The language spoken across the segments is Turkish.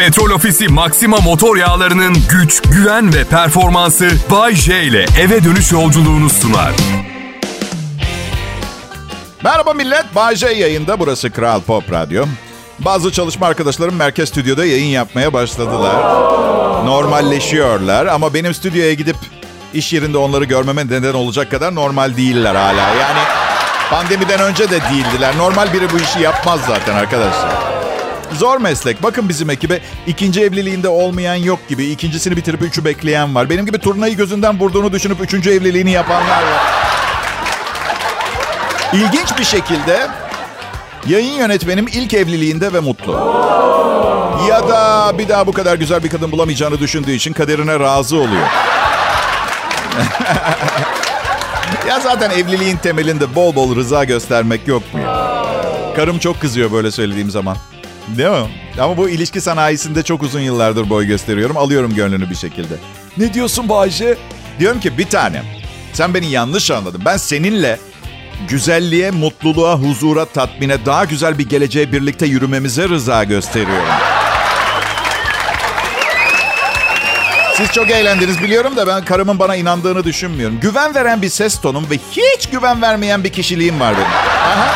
Petrol Ofisi Maxima motor yağlarının güç, güven ve performansı Bay J ile eve dönüş yolculuğunu sunar. Merhaba millet, Bay J yayında. Burası Kral Pop Radyo. Bazı çalışma arkadaşlarım merkez stüdyoda yayın yapmaya başladılar. Normalleşiyorlar ama benim stüdyoya gidip iş yerinde onları görmeme neden olacak kadar normal değiller hala. Yani pandemiden önce de değildiler. Normal biri bu işi yapmaz zaten arkadaşlar. Zor meslek. Bakın bizim ekibe ikinci evliliğinde olmayan yok gibi. ikincisini bitirip üçü bekleyen var. Benim gibi turnayı gözünden vurduğunu düşünüp üçüncü evliliğini yapanlar var. İlginç bir şekilde yayın yönetmenim ilk evliliğinde ve mutlu. Ya da bir daha bu kadar güzel bir kadın bulamayacağını düşündüğü için kaderine razı oluyor. ya zaten evliliğin temelinde bol bol rıza göstermek yok mu? Karım çok kızıyor böyle söylediğim zaman. Değil mi? Ama bu ilişki sanayisinde çok uzun yıllardır boy gösteriyorum. Alıyorum gönlünü bir şekilde. Ne diyorsun Bayce? Diyorum ki bir tanem. Sen beni yanlış anladın. Ben seninle güzelliğe, mutluluğa, huzura, tatmine, daha güzel bir geleceğe birlikte yürümemize rıza gösteriyorum. Siz çok eğlendiniz biliyorum da ben karımın bana inandığını düşünmüyorum. Güven veren bir ses tonum ve hiç güven vermeyen bir kişiliğim var benim. Aha.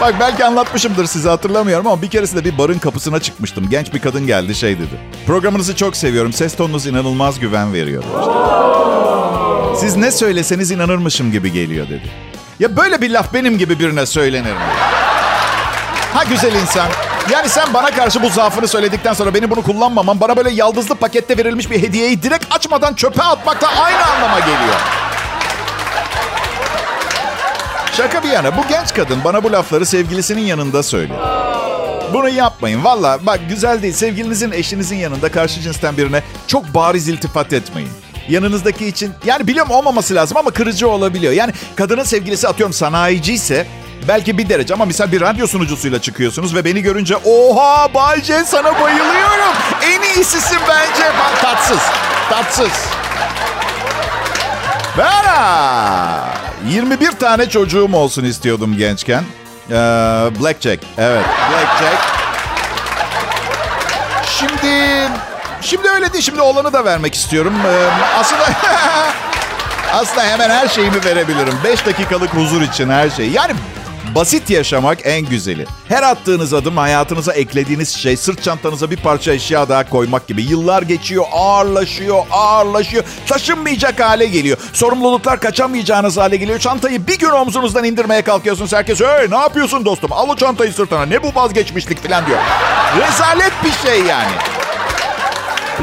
Bak belki anlatmışımdır size hatırlamıyorum ama bir keresinde bir barın kapısına çıkmıştım. Genç bir kadın geldi şey dedi. Programınızı çok seviyorum. Ses tonunuz inanılmaz güven veriyor. Siz ne söyleseniz inanırmışım gibi geliyor dedi. Ya böyle bir laf benim gibi birine söylenir mi? Ha güzel insan. Yani sen bana karşı bu zaafını söyledikten sonra beni bunu kullanmaman bana böyle yaldızlı pakette verilmiş bir hediyeyi direkt açmadan çöpe atmakla aynı anlama geliyor. Şaka bir yana bu genç kadın bana bu lafları sevgilisinin yanında söyledi. Bunu yapmayın. Valla bak güzel değil. Sevgilinizin eşinizin yanında karşı cinsten birine çok bariz iltifat etmeyin. Yanınızdaki için yani biliyorum olmaması lazım ama kırıcı olabiliyor. Yani kadının sevgilisi atıyorum sanayici ise belki bir derece ama misal bir radyo sunucusuyla çıkıyorsunuz ve beni görünce oha Bayce sana bayılıyorum. En iyisisin bence. Tatsız. Tatsız. Bana 21 tane çocuğum olsun istiyordum gençken. Ee, Blackjack. Evet. Blackjack. Şimdi şimdi öyle değil. Şimdi olanı da vermek istiyorum. Ee, aslında aslında hemen her şeyimi verebilirim. 5 dakikalık huzur için her şey. Yani basit yaşamak en güzeli. Her attığınız adım hayatınıza eklediğiniz şey sırt çantanıza bir parça eşya daha koymak gibi. Yıllar geçiyor, ağırlaşıyor, ağırlaşıyor. Taşınmayacak hale geliyor. Sorumluluklar kaçamayacağınız hale geliyor. Çantayı bir gün omzunuzdan indirmeye kalkıyorsunuz. Herkes hey ne yapıyorsun dostum? Al o çantayı sırtına. Ne bu vazgeçmişlik falan diyor. Rezalet bir şey yani.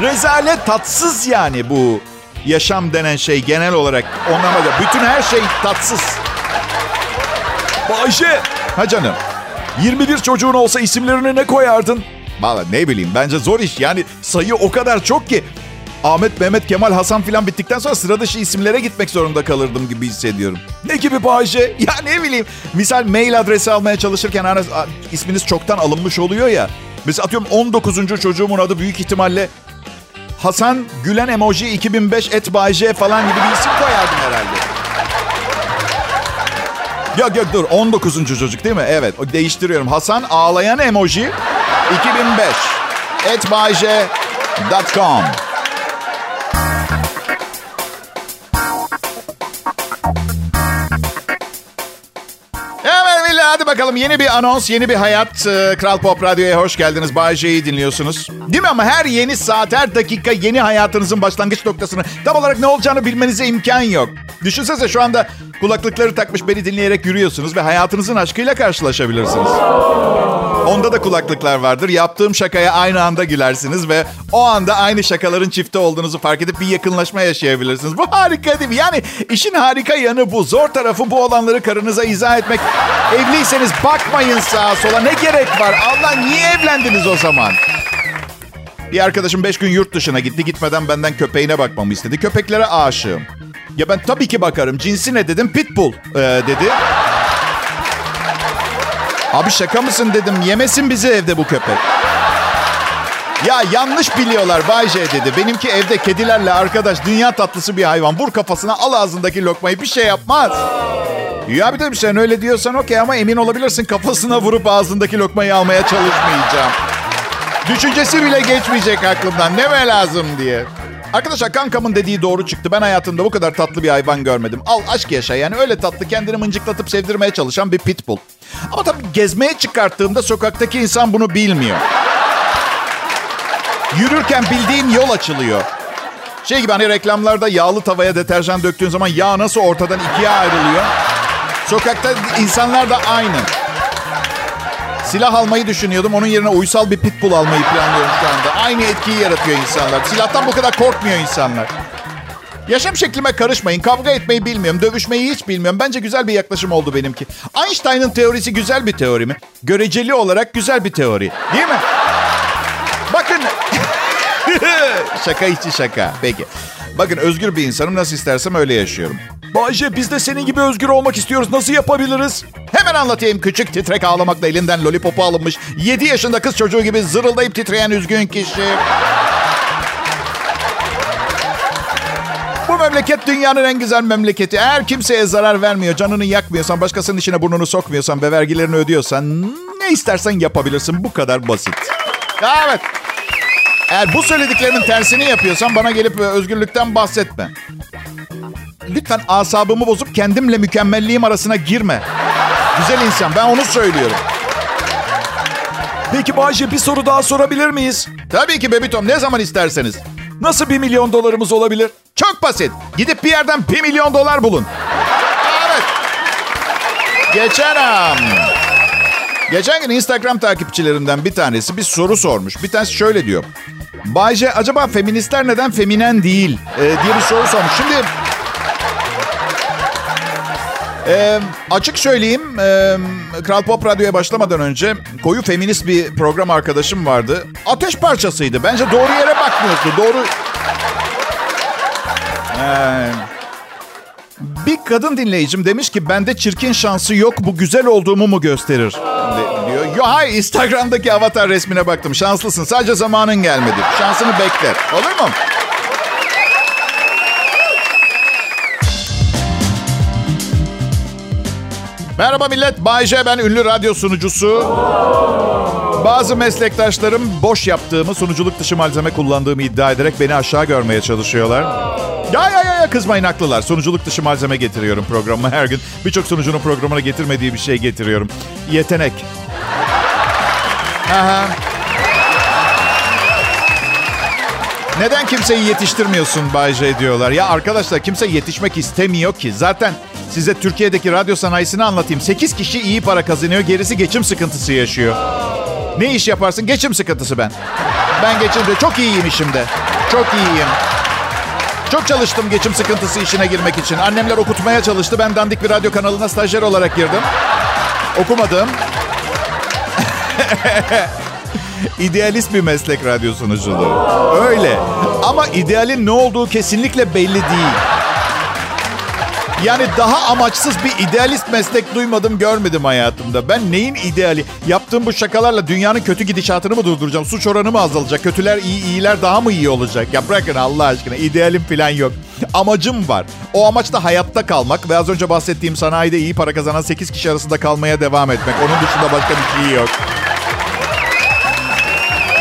Rezalet tatsız yani bu yaşam denen şey genel olarak onlamada. Bütün her şey tatsız. Bayşe. Ha canım. 21 çocuğun olsa isimlerini ne koyardın? Valla ne bileyim bence zor iş. Yani sayı o kadar çok ki. Ahmet, Mehmet, Kemal, Hasan filan bittikten sonra sıra dışı isimlere gitmek zorunda kalırdım gibi hissediyorum. Ne gibi Bayşe? Ya ne bileyim. Misal mail adresi almaya çalışırken hani, isminiz çoktan alınmış oluyor ya. Mesela atıyorum 19. çocuğumun adı büyük ihtimalle Hasan Gülen Emoji 2005 et Bayce falan gibi bir isim koyardım herhalde. Yok yok dur 19. çocuk değil mi? Evet değiştiriyorum. Hasan ağlayan emoji 2005 etbayce.com bakalım yeni bir anons, yeni bir hayat. Ee, Kral Pop Radyo'ya hoş geldiniz. Bay J'yi dinliyorsunuz. Değil mi ama her yeni saat, her dakika yeni hayatınızın başlangıç noktasını tam olarak ne olacağını bilmenize imkan yok. Düşünsenize şu anda kulaklıkları takmış beni dinleyerek yürüyorsunuz ve hayatınızın aşkıyla karşılaşabilirsiniz. Onda da kulaklıklar vardır. Yaptığım şakaya aynı anda gülersiniz ve o anda aynı şakaların çifte olduğunuzu fark edip bir yakınlaşma yaşayabilirsiniz. Bu harika değil mi? Yani işin harika yanı bu. Zor tarafı bu olanları karınıza izah etmek. Evliyseniz bakmayın sağa sola. Ne gerek var? Allah niye evlendiniz o zaman? Bir arkadaşım beş gün yurt dışına gitti. Gitmeden benden köpeğine bakmamı istedi. Köpeklere aşığım. Ya ben tabii ki bakarım. Cinsi ne dedim? Pitbull ee, dedi. Abi şaka mısın dedim. Yemesin bizi evde bu köpek. Ya yanlış biliyorlar Bay J dedi. Benimki evde kedilerle arkadaş dünya tatlısı bir hayvan. Vur kafasına al ağzındaki lokmayı bir şey yapmaz. Ya bir de sen öyle diyorsan okey ama emin olabilirsin kafasına vurup ağzındaki lokmayı almaya çalışmayacağım. Düşüncesi bile geçmeyecek aklımdan. Ne mi lazım diye. Arkadaşlar kankamın dediği doğru çıktı. Ben hayatımda bu kadar tatlı bir hayvan görmedim. Al aşk yaşa yani öyle tatlı kendini mıncıklatıp sevdirmeye çalışan bir pitbull. Ama tabii gezmeye çıkarttığımda sokaktaki insan bunu bilmiyor. Yürürken bildiğin yol açılıyor. Şey gibi hani reklamlarda yağlı tavaya deterjan döktüğün zaman yağ nasıl ortadan ikiye ayrılıyor. Sokakta insanlar da aynı. Silah almayı düşünüyordum. Onun yerine uysal bir pitbull almayı planlıyorum şu anda. Aynı etkiyi yaratıyor insanlar. Silahtan bu kadar korkmuyor insanlar. Yaşam şeklime karışmayın. Kavga etmeyi bilmiyorum. Dövüşmeyi hiç bilmiyorum. Bence güzel bir yaklaşım oldu benimki. Einstein'ın teorisi güzel bir teori mi? Göreceli olarak güzel bir teori. Değil mi? Bakın. şaka içi şaka. Peki. Bakın özgür bir insanım. Nasıl istersem öyle yaşıyorum. Bayce biz de senin gibi özgür olmak istiyoruz. Nasıl yapabiliriz? Hemen anlatayım. Küçük titrek ağlamakla elinden lollipopu alınmış. 7 yaşında kız çocuğu gibi zırıldayıp titreyen üzgün kişi. Bu memleket dünyanın en güzel memleketi. Eğer kimseye zarar vermiyor, canını yakmıyorsan, başkasının içine burnunu sokmuyorsan ve vergilerini ödüyorsan ne istersen yapabilirsin. Bu kadar basit. Evet. Eğer bu söylediklerinin tersini yapıyorsan bana gelip özgürlükten bahsetme. Lütfen asabımı bozup kendimle mükemmelliğim arasına girme. Güzel insan ben onu söylüyorum. Peki Bayce bir soru daha sorabilir miyiz? Tabii ki Bebitom ne zaman isterseniz. Nasıl bir milyon dolarımız olabilir? Çok basit. Gidip bir yerden bir milyon dolar bulun. Evet. Geçen an... Geçen gün Instagram takipçilerinden bir tanesi bir soru sormuş. Bir tanesi şöyle diyor. Bayce acaba feministler neden feminen değil ee, diye bir soru sormuş. Şimdi ee, açık söyleyeyim, e, Kral Pop Radyo'ya başlamadan önce koyu feminist bir program arkadaşım vardı. Ateş parçasıydı. Bence doğru yere bakmıyordu. Doğru... Ee, bir kadın dinleyicim demiş ki bende çirkin şansı yok bu güzel olduğumu mu gösterir diyor. Yo hayır Instagram'daki avatar resmine baktım. Şanslısın sadece zamanın gelmedi. Şansını bekle. Olur mu? Merhaba millet. Bay J ben ünlü radyo sunucusu. Bazı meslektaşlarım boş yaptığımı, sunuculuk dışı malzeme kullandığımı iddia ederek beni aşağı görmeye çalışıyorlar. Ya ya ya, kızmayın haklılar. Sunuculuk dışı malzeme getiriyorum programıma her gün. Birçok sunucunun programına getirmediği bir şey getiriyorum. Yetenek. Aha. Neden kimseyi yetiştirmiyorsun Bay J diyorlar. Ya arkadaşlar kimse yetişmek istemiyor ki. Zaten size Türkiye'deki radyo sanayisini anlatayım. 8 kişi iyi para kazanıyor, gerisi geçim sıkıntısı yaşıyor. Ne iş yaparsın? Geçim sıkıntısı ben. Ben geçimde çok iyiyim işimde. Çok iyiyim. Çok çalıştım geçim sıkıntısı işine girmek için. Annemler okutmaya çalıştı. Ben dandik bir radyo kanalına stajyer olarak girdim. Okumadım. İdealist bir meslek radyo sunuculuğu. Öyle. Ama idealin ne olduğu kesinlikle belli değil. Yani daha amaçsız bir idealist meslek duymadım, görmedim hayatımda. Ben neyin ideali? Yaptığım bu şakalarla dünyanın kötü gidişatını mı durduracağım? Suç oranı mı azalacak? Kötüler iyi, iyiler daha mı iyi olacak? Ya bırakın Allah aşkına. idealim falan yok. Amacım var. O amaç da hayatta kalmak ve az önce bahsettiğim sanayide iyi para kazanan 8 kişi arasında kalmaya devam etmek. Onun dışında başka bir şey yok.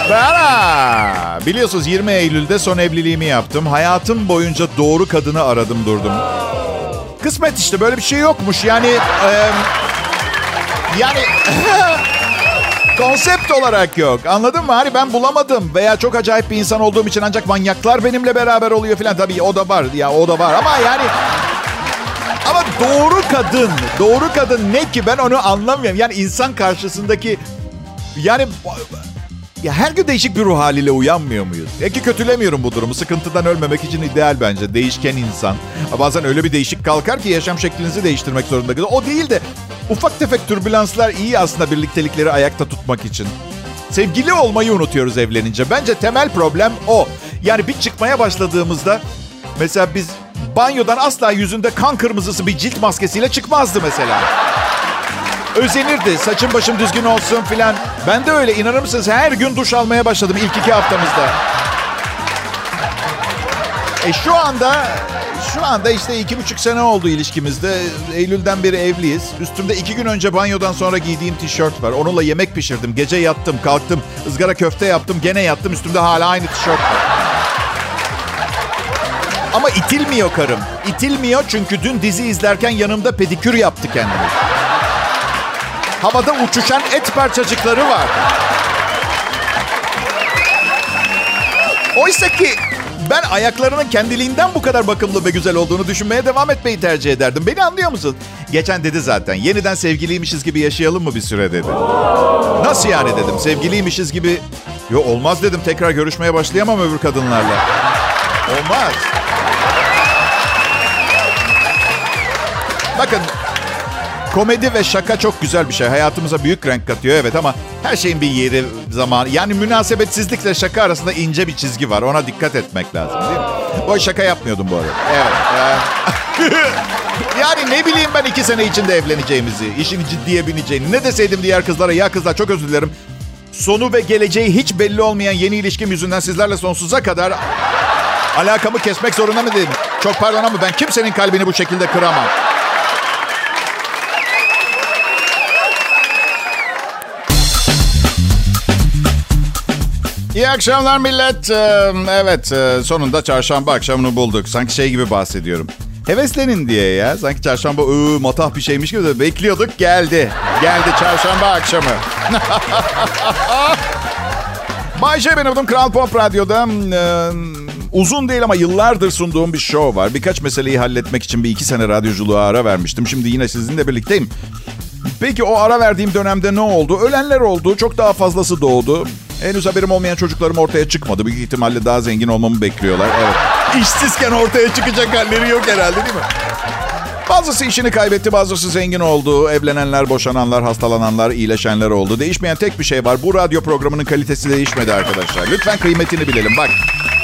Bana. Biliyorsunuz 20 Eylül'de son evliliğimi yaptım. Hayatım boyunca doğru kadını aradım durdum. Kısmet işte böyle bir şey yokmuş. Yani e, yani konsept olarak yok. Anladın mı? Hani ben bulamadım veya çok acayip bir insan olduğum için ancak manyaklar benimle beraber oluyor falan. Tabii o da var. Ya o da var ama yani ama doğru kadın, doğru kadın ne ki ben onu anlamıyorum. Yani insan karşısındaki yani ya her gün değişik bir ruh haliyle uyanmıyor muyuz? Ya ki kötülemiyorum bu durumu. Sıkıntıdan ölmemek için ideal bence. Değişken insan. Bazen öyle bir değişik kalkar ki yaşam şeklinizi değiştirmek zorunda kalıyor. O değil de ufak tefek türbülanslar iyi aslında birliktelikleri ayakta tutmak için. Sevgili olmayı unutuyoruz evlenince. Bence temel problem o. Yani bir çıkmaya başladığımızda mesela biz banyodan asla yüzünde kan kırmızısı bir cilt maskesiyle çıkmazdı mesela özenirdi. Saçım başım düzgün olsun filan. Ben de öyle inanır mısınız? Her gün duş almaya başladım ilk iki haftamızda. E şu anda Şu anda işte iki buçuk sene oldu ilişkimizde. Eylül'den beri evliyiz. Üstümde iki gün önce banyodan sonra giydiğim tişört var. Onunla yemek pişirdim. Gece yattım, kalktım. ızgara köfte yaptım. Gene yattım. Üstümde hala aynı tişört var. Ama itilmiyor karım. İtilmiyor çünkü dün dizi izlerken yanımda pedikür yaptı kendini. Havada uçuşan et parçacıkları var. Oysa ki ben ayaklarının kendiliğinden bu kadar bakımlı ve güzel olduğunu düşünmeye devam etmeyi tercih ederdim. Beni anlıyor musun? Geçen dedi zaten. Yeniden sevgiliymişiz gibi yaşayalım mı bir süre dedi. Nasıl yani dedim. Sevgiliymişiz gibi. Yo olmaz dedim. Tekrar görüşmeye başlayamam öbür kadınlarla. Olmaz. Bakın komedi ve şaka çok güzel bir şey. Hayatımıza büyük renk katıyor evet ama her şeyin bir yeri, zamanı. Yani münasebetsizlikle şaka arasında ince bir çizgi var. Ona dikkat etmek lazım değil mi? Bu şaka yapmıyordum bu arada. Evet. e, yani ne bileyim ben iki sene içinde evleneceğimizi, işin ciddiye bineceğini. Ne deseydim diğer kızlara ya kızlar çok özür dilerim. Sonu ve geleceği hiç belli olmayan yeni ilişkim yüzünden sizlerle sonsuza kadar alakamı kesmek zorunda mı dedim? Çok pardon ama ben kimsenin kalbini bu şekilde kıramam. İyi akşamlar millet. Evet sonunda çarşamba akşamını bulduk. Sanki şey gibi bahsediyorum. Heveslenin diye ya. Sanki çarşamba ıı, matah bir şeymiş gibi de bekliyorduk geldi. Geldi çarşamba akşamı. Bay J benim adım Kral Pop Radyo'da. Ee, uzun değil ama yıllardır sunduğum bir show var. Birkaç meseleyi halletmek için bir iki sene radyoculuğa ara vermiştim. Şimdi yine sizinle birlikteyim. Peki o ara verdiğim dönemde ne oldu? Ölenler oldu. Çok daha fazlası doğdu. Henüz haberim olmayan çocuklarım ortaya çıkmadı. Büyük ihtimalle daha zengin olmamı bekliyorlar. Evet. İşsizken ortaya çıkacak halleri yok herhalde değil mi? Bazısı işini kaybetti, bazısı zengin oldu. Evlenenler, boşananlar, hastalananlar, iyileşenler oldu. Değişmeyen tek bir şey var. Bu radyo programının kalitesi değişmedi arkadaşlar. Lütfen kıymetini bilelim. Bak,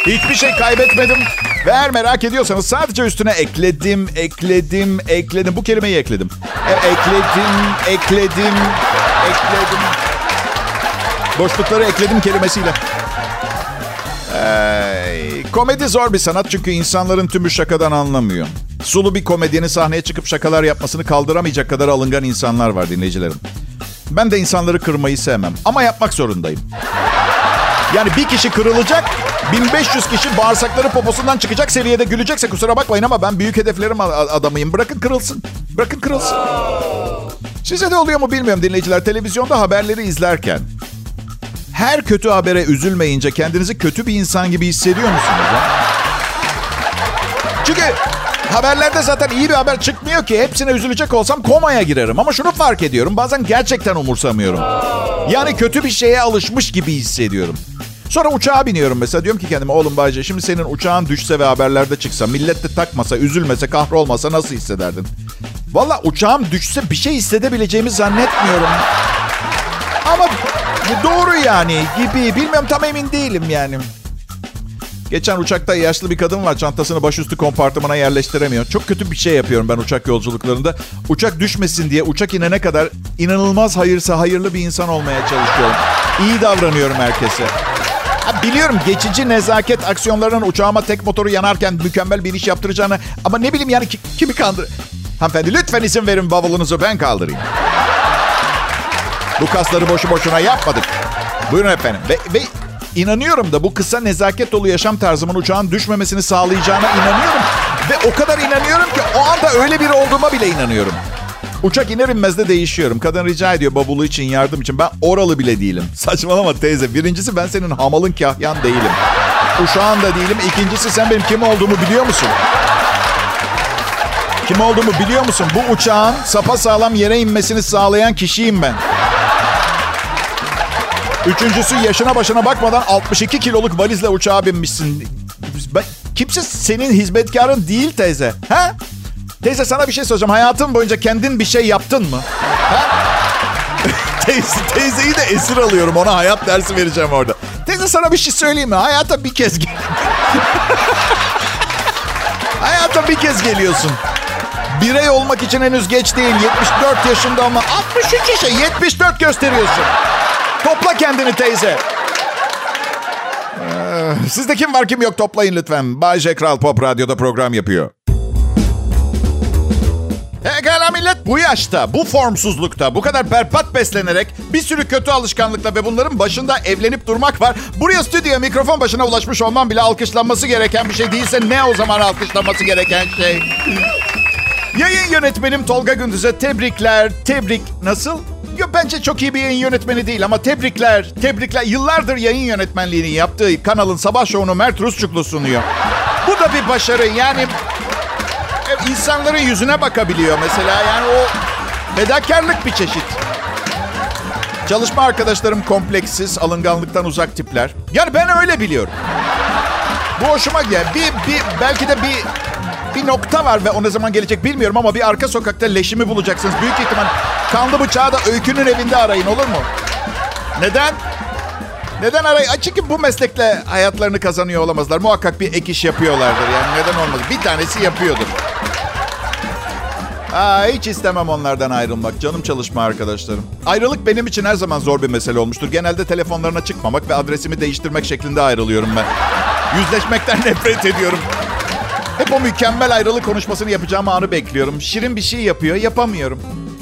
hiçbir şey kaybetmedim. Ve eğer merak ediyorsanız sadece üstüne ekledim, ekledim, ekledim. Bu kelimeyi ekledim. E, ekledim, ekledim, ekledim. Boşlukları ekledim kelimesiyle. Ee, komedi zor bir sanat çünkü insanların tümü şakadan anlamıyor. Sulu bir komedyenin sahneye çıkıp şakalar yapmasını kaldıramayacak kadar alıngan insanlar var dinleyicilerim. Ben de insanları kırmayı sevmem ama yapmak zorundayım. Yani bir kişi kırılacak, 1500 kişi bağırsakları poposundan çıkacak seviyede gülecekse kusura bakmayın ama ben büyük hedeflerim adamıyım. Bırakın kırılsın. Bırakın kırılsın. Size de oluyor mu bilmiyorum dinleyiciler. Televizyonda haberleri izlerken her kötü habere üzülmeyince kendinizi kötü bir insan gibi hissediyor musunuz? Ya? Çünkü haberlerde zaten iyi bir haber çıkmıyor ki. Hepsine üzülecek olsam komaya girerim. Ama şunu fark ediyorum. Bazen gerçekten umursamıyorum. Yani kötü bir şeye alışmış gibi hissediyorum. Sonra uçağa biniyorum mesela. Diyorum ki kendime oğlum Bayce şimdi senin uçağın düşse ve haberlerde çıksa, millet de takmasa, üzülmese, kahrolmasa nasıl hissederdin? Valla uçağım düşse bir şey hissedebileceğimi zannetmiyorum. Ama doğru yani gibi. Bilmiyorum tam emin değilim yani. Geçen uçakta yaşlı bir kadın var. Çantasını başüstü kompartımana yerleştiremiyor. Çok kötü bir şey yapıyorum ben uçak yolculuklarında. Uçak düşmesin diye uçak inene kadar inanılmaz hayırsa hayırlı bir insan olmaya çalışıyorum. İyi davranıyorum herkese. Ha, biliyorum geçici nezaket aksiyonlarının uçağıma tek motoru yanarken mükemmel bir iş yaptıracağını... Ama ne bileyim yani kimi kandır... Hanımefendi lütfen izin verin bavulunuzu ben kaldırayım. Bu kasları boşu boşuna yapmadık. Buyurun efendim. Ve, ve inanıyorum da bu kısa nezaket dolu yaşam tarzımın uçağın düşmemesini sağlayacağına inanıyorum. Ve o kadar inanıyorum ki o anda öyle biri olduğuma bile inanıyorum. Uçak iner inmez de değişiyorum. Kadın rica ediyor bavulu için, yardım için. Ben oralı bile değilim. Saçmalama teyze. Birincisi ben senin hamalın kahyan değilim. Uşağın da değilim. İkincisi sen benim kim olduğumu biliyor musun? Kim olduğumu biliyor musun? Bu uçağın sapa sağlam yere inmesini sağlayan kişiyim ben. Üçüncüsü yaşına başına bakmadan 62 kiloluk valizle uçağa binmişsin. Ben, kimse senin hizmetkarın değil teyze. Ha? Teyze sana bir şey soracağım. Hayatın boyunca kendin bir şey yaptın mı? Ha? teyze, teyzeyi de esir alıyorum. Ona hayat dersi vereceğim orada. Teyze sana bir şey söyleyeyim mi? Hayata bir kez gel. Hayata bir kez geliyorsun. Birey olmak için henüz geç değil. 74 yaşında ama 63 yaşa 74 gösteriyorsun. Topla kendini teyze. Ee, sizde kim var kim yok toplayın lütfen. Bay J. Kral Pop Radyo'da program yapıyor. Pekala millet bu yaşta, bu formsuzlukta, bu kadar berbat beslenerek bir sürü kötü alışkanlıkla ve bunların başında evlenip durmak var. Buraya stüdyoya mikrofon başına ulaşmış olmam bile alkışlanması gereken bir şey değilse ne o zaman alkışlanması gereken şey? Yayın yönetmenim Tolga Gündüz'e tebrikler, tebrik nasıl? Bence çok iyi bir yayın yönetmeni değil ama tebrikler, tebrikler. Yıllardır yayın yönetmenliğini yaptığı kanalın sabah şovunu Mert Rusçuklu sunuyor. Bu da bir başarı yani e, insanların yüzüne bakabiliyor mesela. Yani o fedakarlık bir çeşit. Çalışma arkadaşlarım kompleksiz, alınganlıktan uzak tipler. Yani ben öyle biliyorum. Bu hoşuma gidiyor. Bir, bir, belki de bir bir nokta var ve o ne zaman gelecek bilmiyorum ama bir arka sokakta leşimi bulacaksınız. Büyük ihtimal kanlı bıçağı da Öykü'nün evinde arayın olur mu? Neden? Neden arayın? Çünkü bu meslekle hayatlarını kazanıyor olamazlar. Muhakkak bir ek iş yapıyorlardır yani neden olmaz. Bir tanesi yapıyordur. Aa, hiç istemem onlardan ayrılmak. Canım çalışma arkadaşlarım. Ayrılık benim için her zaman zor bir mesele olmuştur. Genelde telefonlarına çıkmamak ve adresimi değiştirmek şeklinde ayrılıyorum ben. Yüzleşmekten nefret ediyorum. Hep o mükemmel ayrılık konuşmasını yapacağım anı bekliyorum. Şirin bir şey yapıyor, yapamıyorum.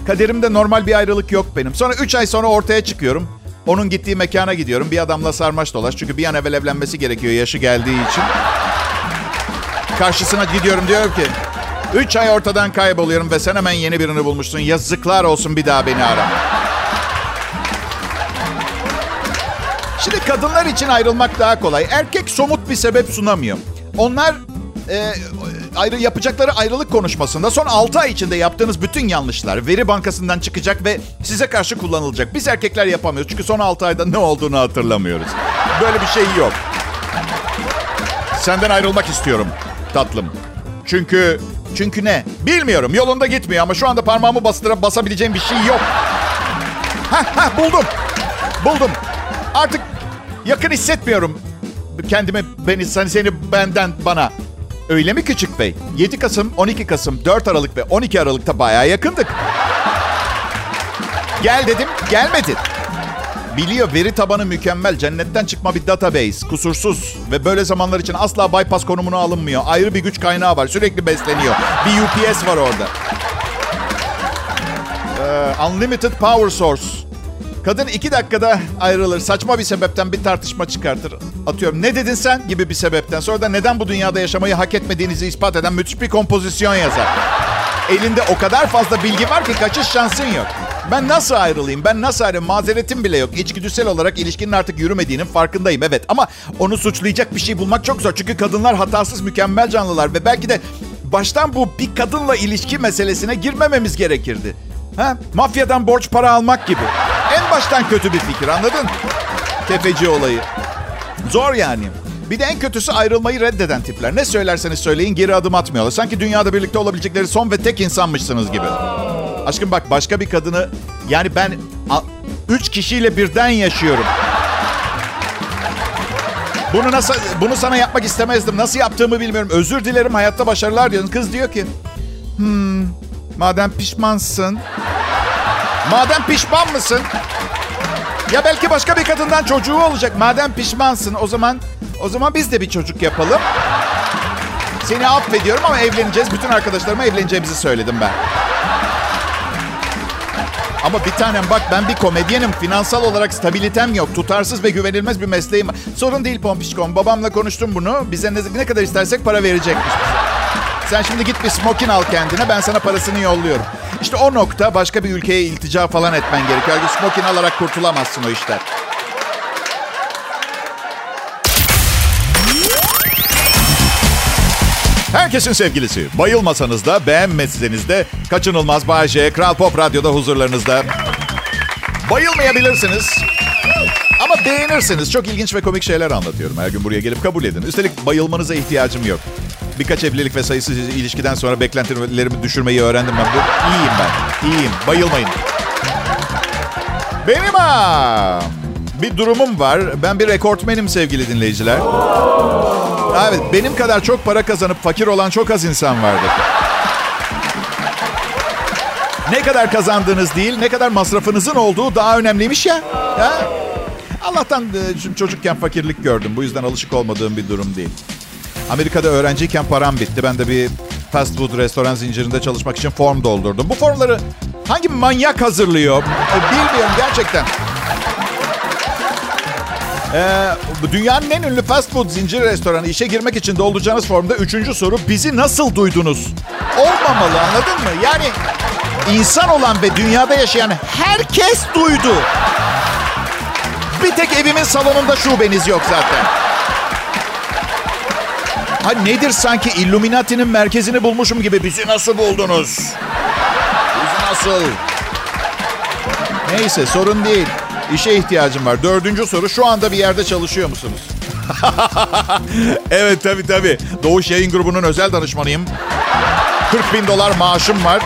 Kaderimde normal bir ayrılık yok benim. Sonra 3 ay sonra ortaya çıkıyorum. Onun gittiği mekana gidiyorum. Bir adamla sarmaş dolaş. Çünkü bir an evvel evlenmesi gerekiyor yaşı geldiği için. Karşısına gidiyorum diyor ki... Üç ay ortadan kayboluyorum ve sen hemen yeni birini bulmuşsun. Yazıklar olsun bir daha beni ara. Şimdi kadınlar için ayrılmak daha kolay. Erkek somut bir sebep sunamıyor. Onlar e, ayrı yapacakları ayrılık konuşmasında son 6 ay içinde yaptığınız bütün yanlışlar veri bankasından çıkacak ve size karşı kullanılacak. Biz erkekler yapamıyoruz çünkü son 6 ayda ne olduğunu hatırlamıyoruz. Böyle bir şey yok. Senden ayrılmak istiyorum tatlım. Çünkü çünkü ne? Bilmiyorum. Yolunda gitmiyor ama şu anda parmağımı bastırıp basabileceğim bir şey yok. Ha ha buldum. Buldum. Artık yakın hissetmiyorum kendimi beni seni, seni benden bana. Öyle mi küçük bey? 7 Kasım, 12 Kasım, 4 Aralık ve 12 Aralık'ta bayağı yakındık. Gel dedim, gelmedin. Biliyor veri tabanı mükemmel. Cennetten çıkma bir database. Kusursuz. Ve böyle zamanlar için asla bypass konumuna alınmıyor. Ayrı bir güç kaynağı var. Sürekli besleniyor. Bir UPS var orada. Ee, unlimited power source. Kadın iki dakikada ayrılır. Saçma bir sebepten bir tartışma çıkartır. Atıyorum ne dedin sen gibi bir sebepten. Sonra da neden bu dünyada yaşamayı hak etmediğinizi ispat eden müthiş bir kompozisyon yazar. Elinde o kadar fazla bilgi var ki kaçış şansın yok. Ben nasıl ayrılayım? Ben nasıl ayrılayım? Mazeretim bile yok. İçgüdüsel olarak ilişkinin artık yürümediğinin farkındayım. Evet ama onu suçlayacak bir şey bulmak çok zor. Çünkü kadınlar hatasız mükemmel canlılar. Ve belki de baştan bu bir kadınla ilişki meselesine girmememiz gerekirdi. Ha? Mafyadan borç para almak gibi. En baştan kötü bir fikir anladın? Tefeci olayı. Zor yani. Bir de en kötüsü ayrılmayı reddeden tipler. Ne söylerseniz söyleyin geri adım atmıyorlar. Sanki dünyada birlikte olabilecekleri son ve tek insanmışsınız gibi. Aşkım bak başka bir kadını... Yani ben üç kişiyle birden yaşıyorum. Bunu nasıl bunu sana yapmak istemezdim. Nasıl yaptığımı bilmiyorum. Özür dilerim hayatta başarılar diyorsun. Kız diyor ki... Hmm, madem pişmansın... Madem pişman mısın? Ya belki başka bir kadından çocuğu olacak. Madem pişmansın o zaman o zaman biz de bir çocuk yapalım. Seni affediyorum ama evleneceğiz. Bütün arkadaşlarıma evleneceğimizi söyledim ben. Ama bir tanem bak ben bir komedyenim. Finansal olarak stabilitem yok. Tutarsız ve güvenilmez bir mesleğim. Sorun değil Pompişkom. Babamla konuştum bunu. Bize ne, ne kadar istersek para verecekmiş. Sen şimdi git bir smokin al kendine. Ben sana parasını yolluyorum. İşte o nokta başka bir ülkeye iltica falan etmen gerekiyor. Smokin alarak kurtulamazsın o işler. Herkesin sevgilisi. Bayılmasanız da beğenmeseniz de kaçınılmaz Bayece Kral Pop Radyo'da huzurlarınızda. Bayılmayabilirsiniz. Ama beğenirsiniz. Çok ilginç ve komik şeyler anlatıyorum. Her gün buraya gelip kabul edin. Üstelik bayılmanıza ihtiyacım yok. Birkaç evlilik ve sayısız ilişkiden sonra beklentilerimi düşürmeyi öğrendim ben. Bu, iyiyim ben. İyiyim. Bayılmayın. Benim ha. Bir durumum var. Ben bir rekortmenim sevgili dinleyiciler. Evet, benim kadar çok para kazanıp fakir olan çok az insan vardır. Ne kadar kazandığınız değil, ne kadar masrafınızın olduğu daha önemliymiş ya. Ha? Allah'tan e, çocukken fakirlik gördüm. Bu yüzden alışık olmadığım bir durum değil. Amerika'da öğrenciyken param bitti. Ben de bir fast food restoran zincirinde çalışmak için form doldurdum. Bu formları hangi manyak hazırlıyor? Bilmiyorum gerçekten. Ee, dünyanın en ünlü fast food zincir restoranı işe girmek için dolduracağınız formda üçüncü soru bizi nasıl duydunuz? Olmamalı anladın mı? Yani insan olan ve dünyada yaşayan herkes duydu. Bir tek evimin salonunda şubeniz yok zaten. Ha nedir sanki Illuminati'nin merkezini bulmuşum gibi bizi nasıl buldunuz? Bizi nasıl? Neyse sorun değil. İşe ihtiyacım var. Dördüncü soru şu anda bir yerde çalışıyor musunuz? evet tabii tabii. Doğuş Yayın Grubu'nun özel danışmanıyım. 40 bin dolar maaşım var.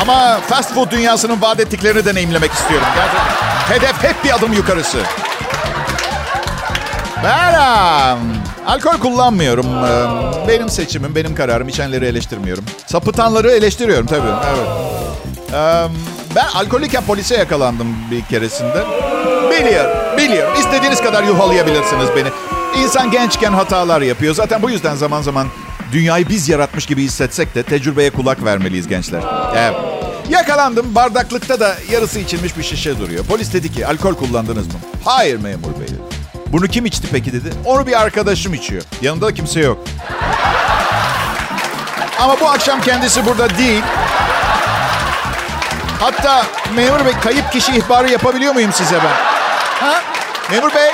Ama fast food dünyasının vaat ettiklerini deneyimlemek istiyorum. Gerçekten. Hedef hep bir adım yukarısı. Ben alkol kullanmıyorum. Ee, benim seçimim, benim kararım. İçenleri eleştirmiyorum. Sapıtanları eleştiriyorum tabii. Evet. Ee, ben alkolüyken polise yakalandım bir keresinde. Biliyorum, biliyorum. İstediğiniz kadar yuhalayabilirsiniz beni. İnsan gençken hatalar yapıyor. Zaten bu yüzden zaman zaman dünyayı biz yaratmış gibi hissetsek de tecrübeye kulak vermeliyiz gençler. Evet. Yakalandım. Bardaklıkta da yarısı içilmiş bir şişe duruyor. Polis dedi ki alkol kullandınız mı? Hayır memur bey. Bunu kim içti peki dedi. Onu bir arkadaşım içiyor. Yanında da kimse yok. Ama bu akşam kendisi burada değil. Hatta memur bey kayıp kişi ihbarı yapabiliyor muyum size ben? Ha? Memur bey?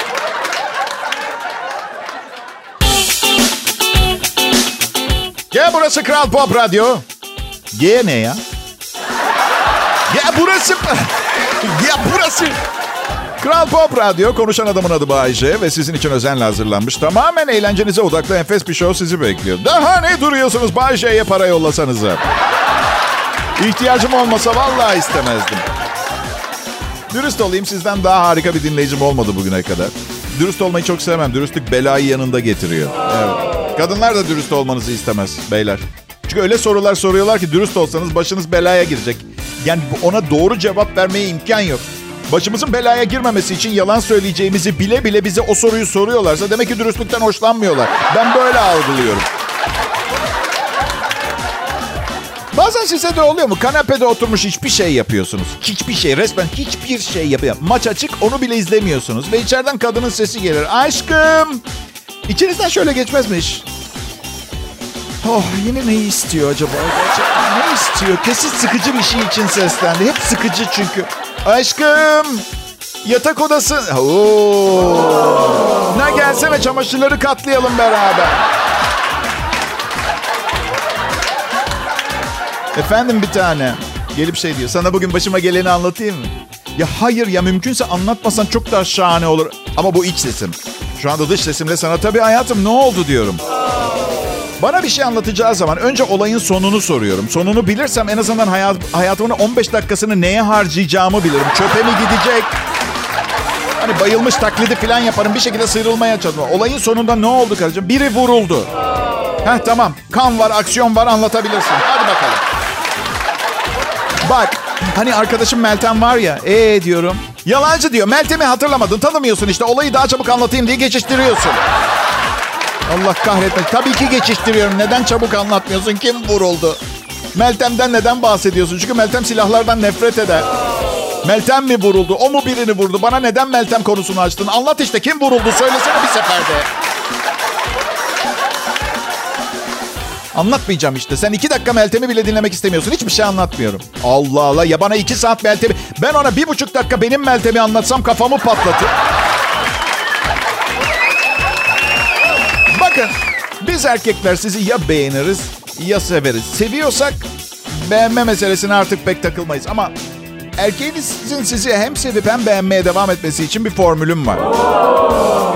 Ya burası Kral Pop Radyo. G ne ya? Ya burası... ya burası... Kral Pop Radyo, konuşan adamın adı Bayece ve sizin için özenle hazırlanmış. Tamamen eğlencenize odaklı enfes bir show sizi bekliyor. Daha ne duruyorsunuz Bayece'ye para yollasanıza. İhtiyacım olmasa vallahi istemezdim. Dürüst olayım sizden daha harika bir dinleyicim olmadı bugüne kadar. Dürüst olmayı çok sevmem. Dürüstlük belayı yanında getiriyor. Evet. Kadınlar da dürüst olmanızı istemez beyler. Çünkü öyle sorular soruyorlar ki dürüst olsanız başınız belaya girecek. Yani ona doğru cevap vermeye imkan yok. Başımızın belaya girmemesi için yalan söyleyeceğimizi bile bile bize o soruyu soruyorlarsa demek ki dürüstlükten hoşlanmıyorlar. Ben böyle algılıyorum. Bazen size de oluyor mu? Kanepede oturmuş hiçbir şey yapıyorsunuz. Hiçbir şey, resmen hiçbir şey yapıyor. Maç açık, onu bile izlemiyorsunuz. Ve içeriden kadının sesi gelir. Aşkım! İçinizden şöyle geçmez mi iş? Oh yine ne istiyor acaba? Ne istiyor? Kesin sıkıcı bir şey için seslendi. Hep sıkıcı çünkü. Aşkım! Yatak odası... Oo. Ne gelsene çamaşırları katlayalım beraber. Efendim bir tane. Gelip şey diyor. Sana bugün başıma geleni anlatayım mı? Ya hayır ya mümkünse anlatmasan çok daha şahane olur. Ama bu iç sesim. Şu anda dış sesimle sana tabii hayatım ne oldu diyorum. Bana bir şey anlatacağı zaman önce olayın sonunu soruyorum. Sonunu bilirsem en azından hayat, hayatımın 15 dakikasını neye harcayacağımı bilirim. Çöpe mi gidecek? Hani bayılmış taklidi falan yaparım. Bir şekilde sıyrılmaya çalışırım. Olayın sonunda ne oldu karıcığım? Biri vuruldu. Heh tamam. Kan var, aksiyon var anlatabilirsin. Hadi bakalım. Bak hani arkadaşım Meltem var ya. Ee diyorum. Yalancı diyor. Meltem'i hatırlamadın. Tanımıyorsun işte. Olayı daha çabuk anlatayım diye geçiştiriyorsun. Allah kahretmesin. Tabii ki geçiştiriyorum. Neden çabuk anlatmıyorsun? Kim vuruldu? Meltem'den neden bahsediyorsun? Çünkü Meltem silahlardan nefret eder. Meltem mi vuruldu? O mu birini vurdu? Bana neden Meltem konusunu açtın? Anlat işte kim vuruldu? Söylesene bir seferde. Anlatmayacağım işte. Sen iki dakika Meltem'i bile dinlemek istemiyorsun. Hiçbir şey anlatmıyorum. Allah Allah. Ya bana iki saat Meltem'i... Ben ona bir buçuk dakika benim Meltem'i anlatsam kafamı patlatır. Biz erkekler sizi ya beğeniriz ya severiz. Seviyorsak beğenme meselesine artık pek takılmayız. Ama erkeğinizin sizi hem sevip hem beğenmeye devam etmesi için bir formülüm var.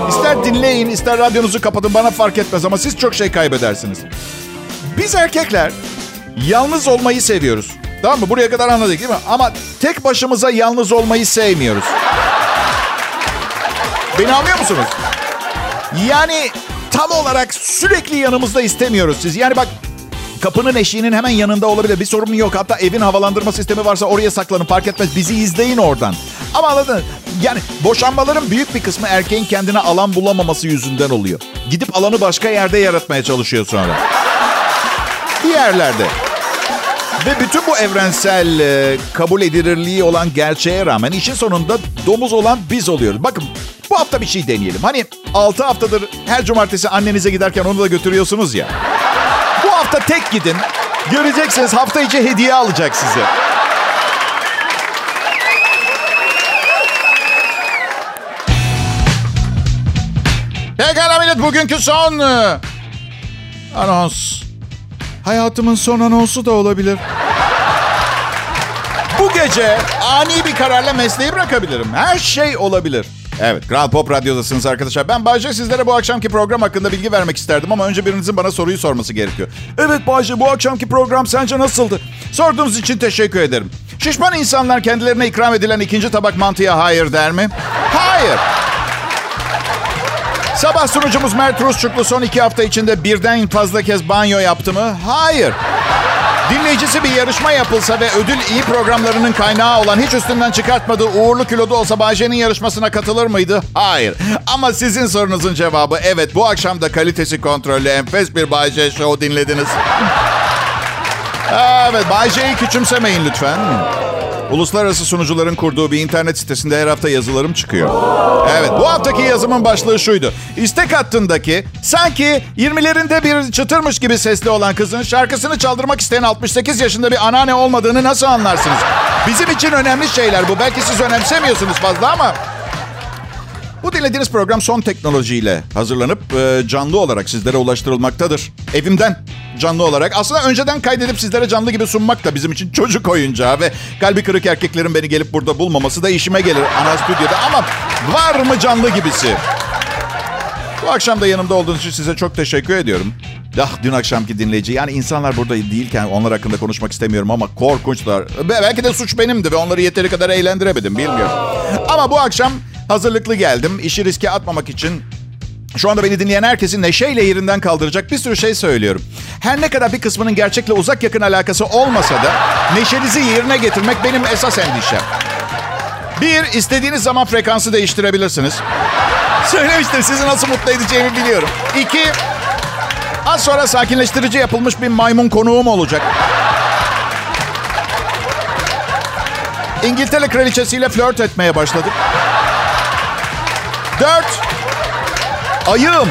İster dinleyin ister radyonuzu kapatın bana fark etmez ama siz çok şey kaybedersiniz. Biz erkekler yalnız olmayı seviyoruz. Tamam mı? Buraya kadar anladık değil mi? Ama tek başımıza yalnız olmayı sevmiyoruz. Beni anlıyor musunuz? Yani tam olarak sürekli yanımızda istemiyoruz siz. Yani bak kapının eşiğinin hemen yanında olabilir. Bir sorun yok. Hatta evin havalandırma sistemi varsa oraya saklanın. Fark etmez. Bizi izleyin oradan. Ama anladın Yani boşanmaların büyük bir kısmı erkeğin kendine alan bulamaması yüzünden oluyor. Gidip alanı başka yerde yaratmaya çalışıyor sonra. Bir yerlerde. Ve bütün bu evrensel e, kabul edilirliği olan gerçeğe rağmen işin sonunda domuz olan biz oluyoruz. Bakın bu hafta bir şey deneyelim. Hani 6 haftadır her cumartesi annenize giderken onu da götürüyorsunuz ya. Bu hafta tek gidin. Göreceksiniz hafta içi hediye alacak size. Pekala millet bugünkü son e, anons. Hayatımın son anonsu da olabilir. Bu gece ani bir kararla mesleği bırakabilirim. Her şey olabilir. Evet, Kral Pop Radyo'dasınız arkadaşlar. Ben Bayce sizlere bu akşamki program hakkında bilgi vermek isterdim ama önce birinizin bana soruyu sorması gerekiyor. Evet Bayce, bu akşamki program sence nasıldı? Sorduğunuz için teşekkür ederim. Şişman insanlar kendilerine ikram edilen ikinci tabak mantıya hayır der mi? Hayır. Sabah sunucumuz Mert Rusçuklu son iki hafta içinde birden fazla kez banyo yaptı mı? Hayır. Dinleyicisi bir yarışma yapılsa ve ödül iyi programlarının kaynağı olan hiç üstünden çıkartmadığı uğurlu kilodu olsa Bayce'nin yarışmasına katılır mıydı? Hayır. Ama sizin sorunuzun cevabı evet. Bu akşam da kalitesi kontrollü enfes bir Bayce Show dinlediniz. evet Bayce'yi küçümsemeyin lütfen. Uluslararası sunucuların kurduğu bir internet sitesinde her hafta yazılarım çıkıyor. Evet bu haftaki yazımın başlığı şuydu. İstek hattındaki sanki 20'lerinde bir çıtırmış gibi sesli olan kızın şarkısını çaldırmak isteyen 68 yaşında bir anneanne olmadığını nasıl anlarsınız? Bizim için önemli şeyler bu. Belki siz önemsemiyorsunuz fazla ama bu dinlediğiniz program son teknolojiyle hazırlanıp e, canlı olarak sizlere ulaştırılmaktadır. Evimden canlı olarak. Aslında önceden kaydedip sizlere canlı gibi sunmak da bizim için çocuk oyuncağı ve kalbi kırık erkeklerin beni gelip burada bulmaması da işime gelir ana stüdyoda. Ama var mı canlı gibisi? Bu akşam da yanımda olduğunuz için size çok teşekkür ediyorum. Ah dün akşamki dinleyici. Yani insanlar burada değilken onlar hakkında konuşmak istemiyorum ama korkunçlar. Belki de suç benimdi ve onları yeteri kadar eğlendiremedim bilmiyorum. Ama bu akşam hazırlıklı geldim. İşi riske atmamak için şu anda beni dinleyen herkesin neşeyle yerinden kaldıracak bir sürü şey söylüyorum. Her ne kadar bir kısmının gerçekle uzak yakın alakası olmasa da neşenizi yerine getirmek benim esas endişem. Bir, istediğiniz zaman frekansı değiştirebilirsiniz. Söylemiştim sizi nasıl mutlu edeceğimi biliyorum. İki, az sonra sakinleştirici yapılmış bir maymun konuğum olacak. İngiltere kraliçesiyle flört etmeye başladık. Dört, ayığım.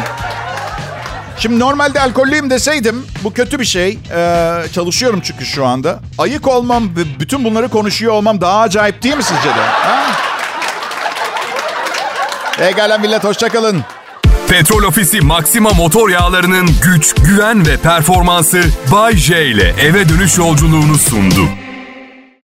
Şimdi normalde alkollüyüm deseydim bu kötü bir şey. Ee, çalışıyorum çünkü şu anda. Ayık olmam ve bütün bunları konuşuyor olmam daha acayip değil mi sizce de? Ha? Pekala millet hoşçakalın. Petrol Ofisi Maxima motor yağlarının güç, güven ve performansı Bay J ile eve dönüş yolculuğunu sundu.